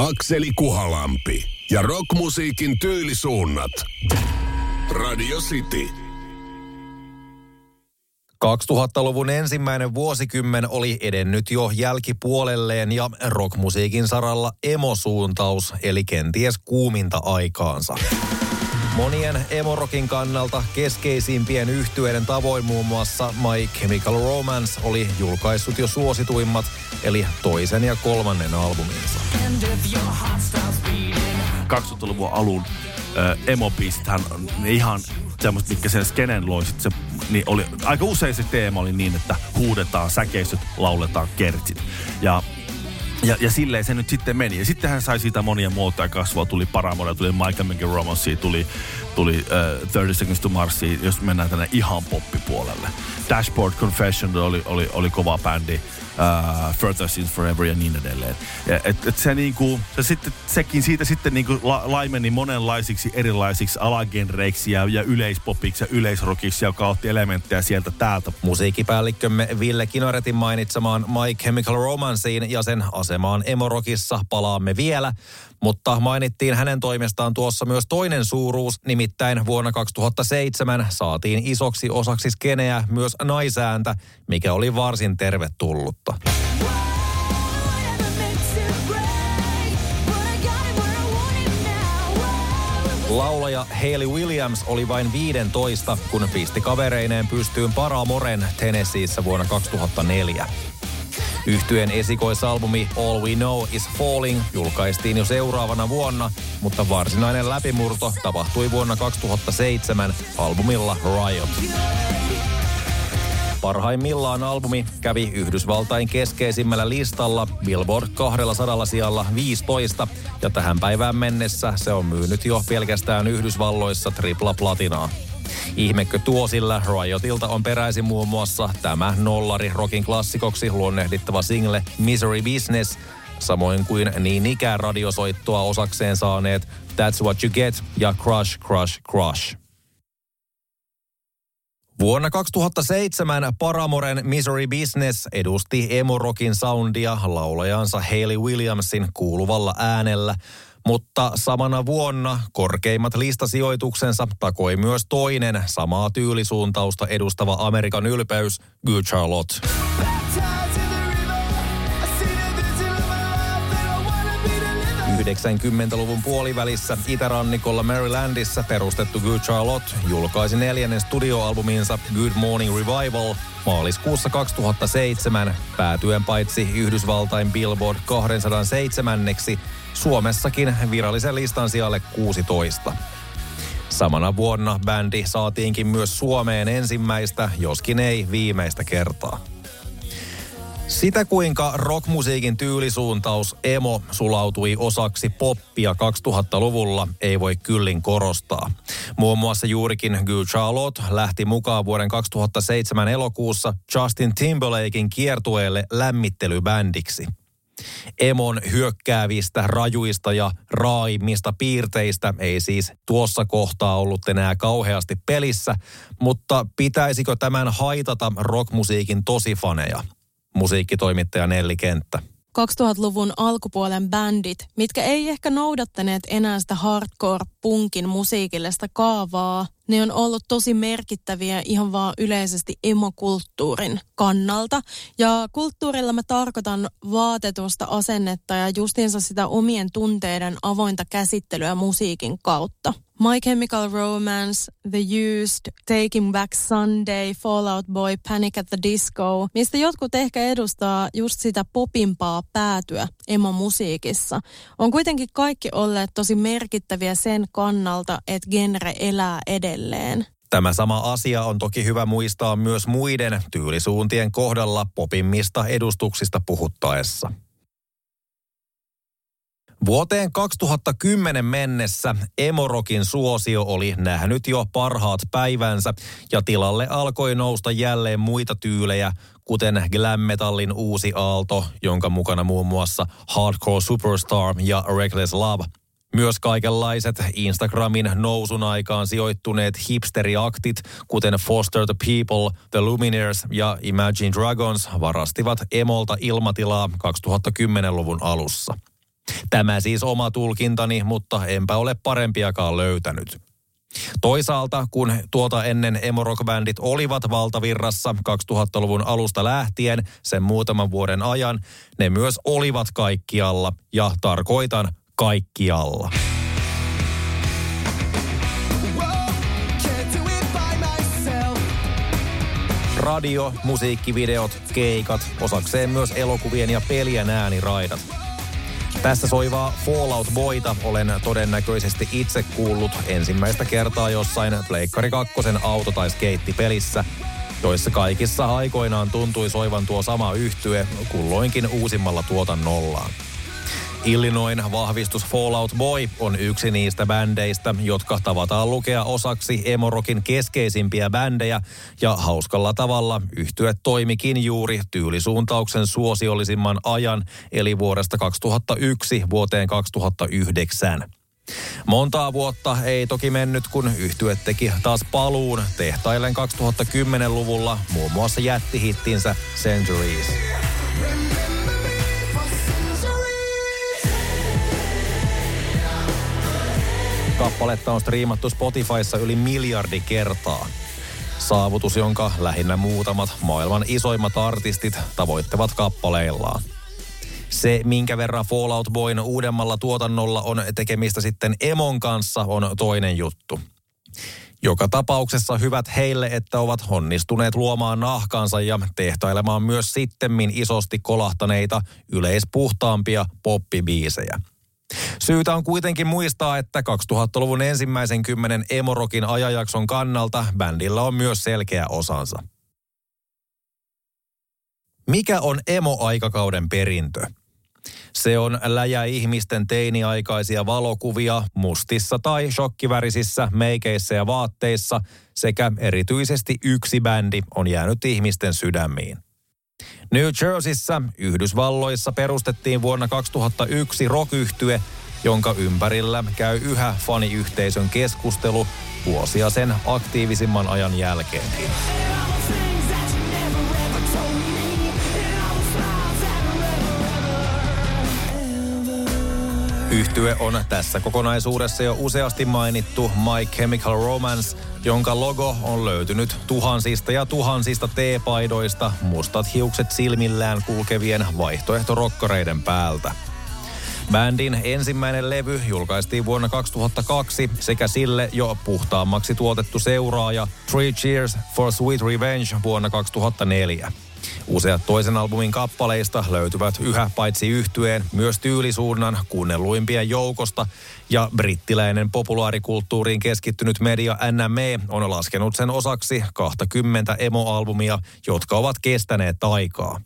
Akseli Kuhalampi ja rockmusiikin tyylisuunnat. Radio City. 2000-luvun ensimmäinen vuosikymmen oli edennyt jo jälkipuolelleen ja rockmusiikin saralla emosuuntaus eli kenties kuuminta aikaansa. Monien emorokin kannalta keskeisimpien yhtyeiden tavoin muun muassa My Chemical Romance oli julkaissut jo suosituimmat, eli toisen ja kolmannen albuminsa. 2000-luvun alun äh, emopisthän ihan semmoista, mitkä sen skenen loi, sit se, niin oli, aika usein se teema oli niin, että huudetaan säkeistöt, lauletaan kertsit. Ja ja, ja silleen se nyt sitten meni. Ja sitten hän sai siitä monia muotoja kasvua. Tuli Paramoda, tuli Michael McRomancy, tuli, tuli uh, 30 Seconds to Marsi, jos mennään tänne ihan poppipuolelle. Dashboard Confession oli, oli, oli kova bändi uh, Further Since Forever ja niin edelleen. Ja et, et se niinku, se sitten, sekin siitä sitten niinku la, laimeni monenlaisiksi erilaisiksi alagenreiksi ja, ja yleispopiksi ja yleisrockiksi, joka otti elementtejä sieltä täältä. Musiikkipäällikkömme Ville Kinaretin mainitsemaan My Chemical Romanceen ja sen asemaan Emorokissa palaamme vielä, mutta mainittiin hänen toimestaan tuossa myös toinen suuruus, nimittäin vuonna 2007 saatiin isoksi osaksi skeneä myös naisääntä, mikä oli varsin tervetullutta. Laulaja Hayley Williams oli vain 15, kun pisti kavereineen pystyyn Paramoren Tennesseeissä vuonna 2004. Yhtyen esikoisalbumi All We Know Is Falling julkaistiin jo seuraavana vuonna, mutta varsinainen läpimurto tapahtui vuonna 2007 albumilla Riot. Parhaimmillaan albumi kävi Yhdysvaltain keskeisimmällä listalla Billboard 200 sijalla 15 ja tähän päivään mennessä se on myynyt jo pelkästään Yhdysvalloissa tripla platinaa. Ihmekö tuo, sillä Riotilta on peräisin muun muassa tämä nollari rockin klassikoksi luonnehdittava single Misery Business, samoin kuin niin ikään radiosoittoa osakseen saaneet That's What You Get ja Crush, Crush, Crush. Vuonna 2007 Paramoren Misery Business edusti emo-rockin soundia laulajansa Hayley Williamsin kuuluvalla äänellä, mutta samana vuonna korkeimmat listasijoituksensa takoi myös toinen samaa tyylisuuntausta edustava Amerikan ylpeys, Good Charlotte. 90-luvun puolivälissä itärannikolla Marylandissa perustettu Good Charlotte julkaisi neljännen studioalbuminsa Good Morning Revival maaliskuussa 2007 päätyen paitsi Yhdysvaltain Billboard 207 Suomessakin virallisen listan sijalle 16. Samana vuonna bändi saatiinkin myös Suomeen ensimmäistä, joskin ei viimeistä kertaa. Sitä kuinka rockmusiikin tyylisuuntaus emo sulautui osaksi poppia 2000-luvulla ei voi kyllin korostaa. Muun muassa juurikin Good Charlotte lähti mukaan vuoden 2007 elokuussa Justin Timberlakein kiertueelle lämmittelybändiksi. Emon hyökkäävistä, rajuista ja raaimmista piirteistä ei siis tuossa kohtaa ollut enää kauheasti pelissä, mutta pitäisikö tämän haitata rockmusiikin tosifaneja? Musiikkitoimittaja Nelli Kenttä. 2000-luvun alkupuolen bändit, mitkä ei ehkä noudattaneet enää sitä hardcore-punkin musiikillista kaavaa, ne on ollut tosi merkittäviä ihan vaan yleisesti emokulttuurin kannalta. Ja kulttuurilla mä tarkoitan vaatetusta asennetta ja justiinsa sitä omien tunteiden avointa käsittelyä musiikin kautta. My Chemical Romance, The Used, Taking Back Sunday, Fallout Boy, Panic at the Disco, mistä jotkut ehkä edustaa just sitä popimpaa päätyä emo-musiikissa, on kuitenkin kaikki olleet tosi merkittäviä sen kannalta, että genre elää edelleen. Tämä sama asia on toki hyvä muistaa myös muiden tyylisuuntien kohdalla popimmista edustuksista puhuttaessa. Vuoteen 2010 mennessä Emorokin suosio oli nähnyt jo parhaat päivänsä ja tilalle alkoi nousta jälleen muita tyylejä, kuten glam metallin uusi aalto, jonka mukana muun muassa Hardcore Superstar ja Reckless Love. Myös kaikenlaiset Instagramin nousun aikaan sijoittuneet hipsteriaktit, kuten Foster the People, The Lumineers ja Imagine Dragons, varastivat Emolta ilmatilaa 2010-luvun alussa. Tämä siis oma tulkintani, mutta enpä ole parempiakaan löytänyt. Toisaalta, kun tuota ennen emorock-bändit olivat valtavirrassa 2000-luvun alusta lähtien sen muutaman vuoden ajan, ne myös olivat kaikkialla ja tarkoitan kaikkialla. Radio, musiikkivideot, keikat, osakseen myös elokuvien ja pelien ääniraidat. Tässä soivaa Fallout Boyta olen todennäköisesti itse kuullut ensimmäistä kertaa jossain Pleikkari 2 auto- tai skeittipelissä, joissa kaikissa aikoinaan tuntui soivan tuo sama yhtye kulloinkin uusimmalla tuotannollaan. Illinoin vahvistus Fallout Boy on yksi niistä bändeistä, jotka tavataan lukea osaksi Emorokin keskeisimpiä bändejä ja hauskalla tavalla yhtyä toimikin juuri tyylisuuntauksen suosiollisimman ajan eli vuodesta 2001 vuoteen 2009. Montaa vuotta ei toki mennyt, kun yhtye teki taas paluun tehtailen 2010-luvulla muun muassa jättihittinsä Centuries. Kappaletta on striimattu Spotifyssa yli miljardi kertaa. Saavutus, jonka lähinnä muutamat maailman isoimmat artistit tavoittavat kappaleillaan. Se, minkä verran Fallout Boyn uudemmalla tuotannolla on tekemistä sitten Emon kanssa, on toinen juttu. Joka tapauksessa hyvät heille, että ovat onnistuneet luomaan nahkansa ja tehtailemaan myös sittemmin isosti kolahtaneita, yleispuhtaampia poppibiisejä. Syytä on kuitenkin muistaa, että 2000-luvun ensimmäisen kymmenen Emorokin ajajakson kannalta bändillä on myös selkeä osansa. Mikä on emo-aikakauden perintö? Se on läjä ihmisten teiniaikaisia valokuvia mustissa tai shokkivärisissä meikeissä ja vaatteissa sekä erityisesti yksi bändi on jäänyt ihmisten sydämiin. New Jerseyssä Yhdysvalloissa perustettiin vuonna 2001 rock jonka ympärillä käy yhä faniyhteisön keskustelu vuosia sen aktiivisimman ajan jälkeenkin. Yhtye on tässä kokonaisuudessa jo useasti mainittu My Chemical Romance, jonka logo on löytynyt tuhansista ja tuhansista teepaidoista mustat hiukset silmillään kulkevien vaihtoehtorokkareiden päältä. Bändin ensimmäinen levy julkaistiin vuonna 2002 sekä sille jo puhtaammaksi tuotettu seuraaja Three Cheers for Sweet Revenge vuonna 2004. Useat toisen albumin kappaleista löytyvät yhä paitsi yhtyeen myös tyylisuunnan kuunnelluimpien joukosta ja brittiläinen populaarikulttuuriin keskittynyt media NME on laskenut sen osaksi 20 emo-albumia, jotka ovat kestäneet aikaa.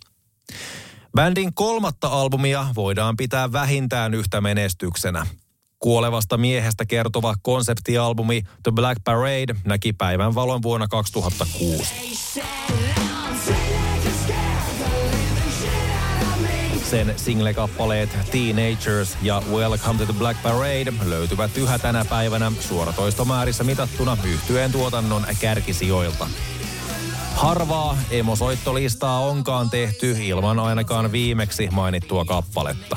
Bändin kolmatta albumia voidaan pitää vähintään yhtä menestyksenä. Kuolevasta miehestä kertova konseptialbumi The Black Parade näki päivän valon vuonna 2006. Sen single-kappaleet Teenagers ja Welcome to the Black Parade löytyvät yhä tänä päivänä suoratoistomäärissä mitattuna yhtyeen tuotannon kärkisijoilta. Harvaa emosoittolistaa onkaan tehty ilman ainakaan viimeksi mainittua kappaletta.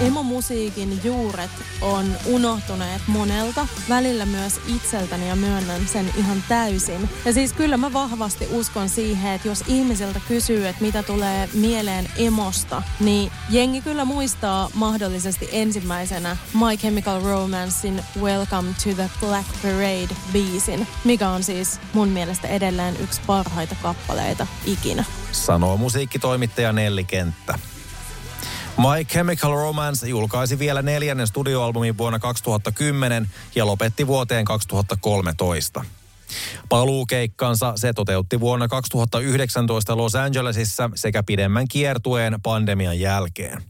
Emomusiikin juuret on unohtuneet monelta, välillä myös itseltäni ja myönnän sen ihan täysin. Ja siis kyllä mä vahvasti uskon siihen, että jos ihmisiltä kysyy, että mitä tulee mieleen emosta, niin jengi kyllä muistaa mahdollisesti ensimmäisenä My Chemical Romancein Welcome to the Black Parade biisin, mikä on siis mun mielestä edelleen yksi parhaita kappaleita ikinä. Sanoo musiikkitoimittaja Nelli Kenttä. My Chemical Romance julkaisi vielä neljännen studioalbumin vuonna 2010 ja lopetti vuoteen 2013. Paluukeikkansa se toteutti vuonna 2019 Los Angelesissa sekä pidemmän kiertueen pandemian jälkeen.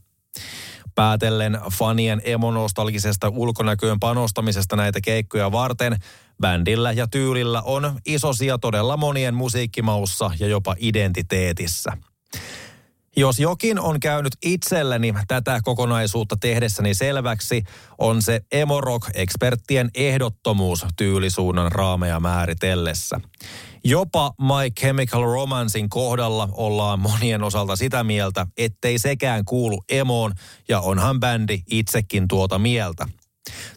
Päätellen fanien emonostalgisesta ulkonäköön panostamisesta näitä keikkoja varten, bändillä ja tyylillä on iso sija todella monien musiikkimaussa ja jopa identiteetissä – Jos jokin on käynyt itselleni tätä kokonaisuutta tehdessäni selväksi, on se Emorok-eksperttien ehdottomuus tyylisuunnan raameja määritellessä. Jopa My Chemical Romancein kohdalla ollaan monien osalta sitä mieltä, ettei sekään kuulu emoon ja onhan bändi itsekin tuota mieltä.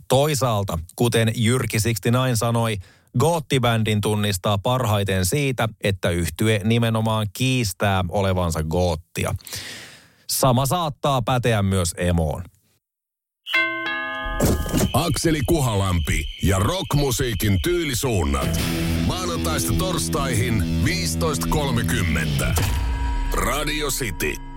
Toisaalta, kuten Jyrki 69 sanoi, Goottibändin tunnistaa parhaiten siitä, että yhtye nimenomaan kiistää olevansa goottia. Sama saattaa päteä myös emoon. Akseli Kuhalampi ja rockmusiikin tyylisuunnat. Maanantaista torstaihin 15.30. Radio City.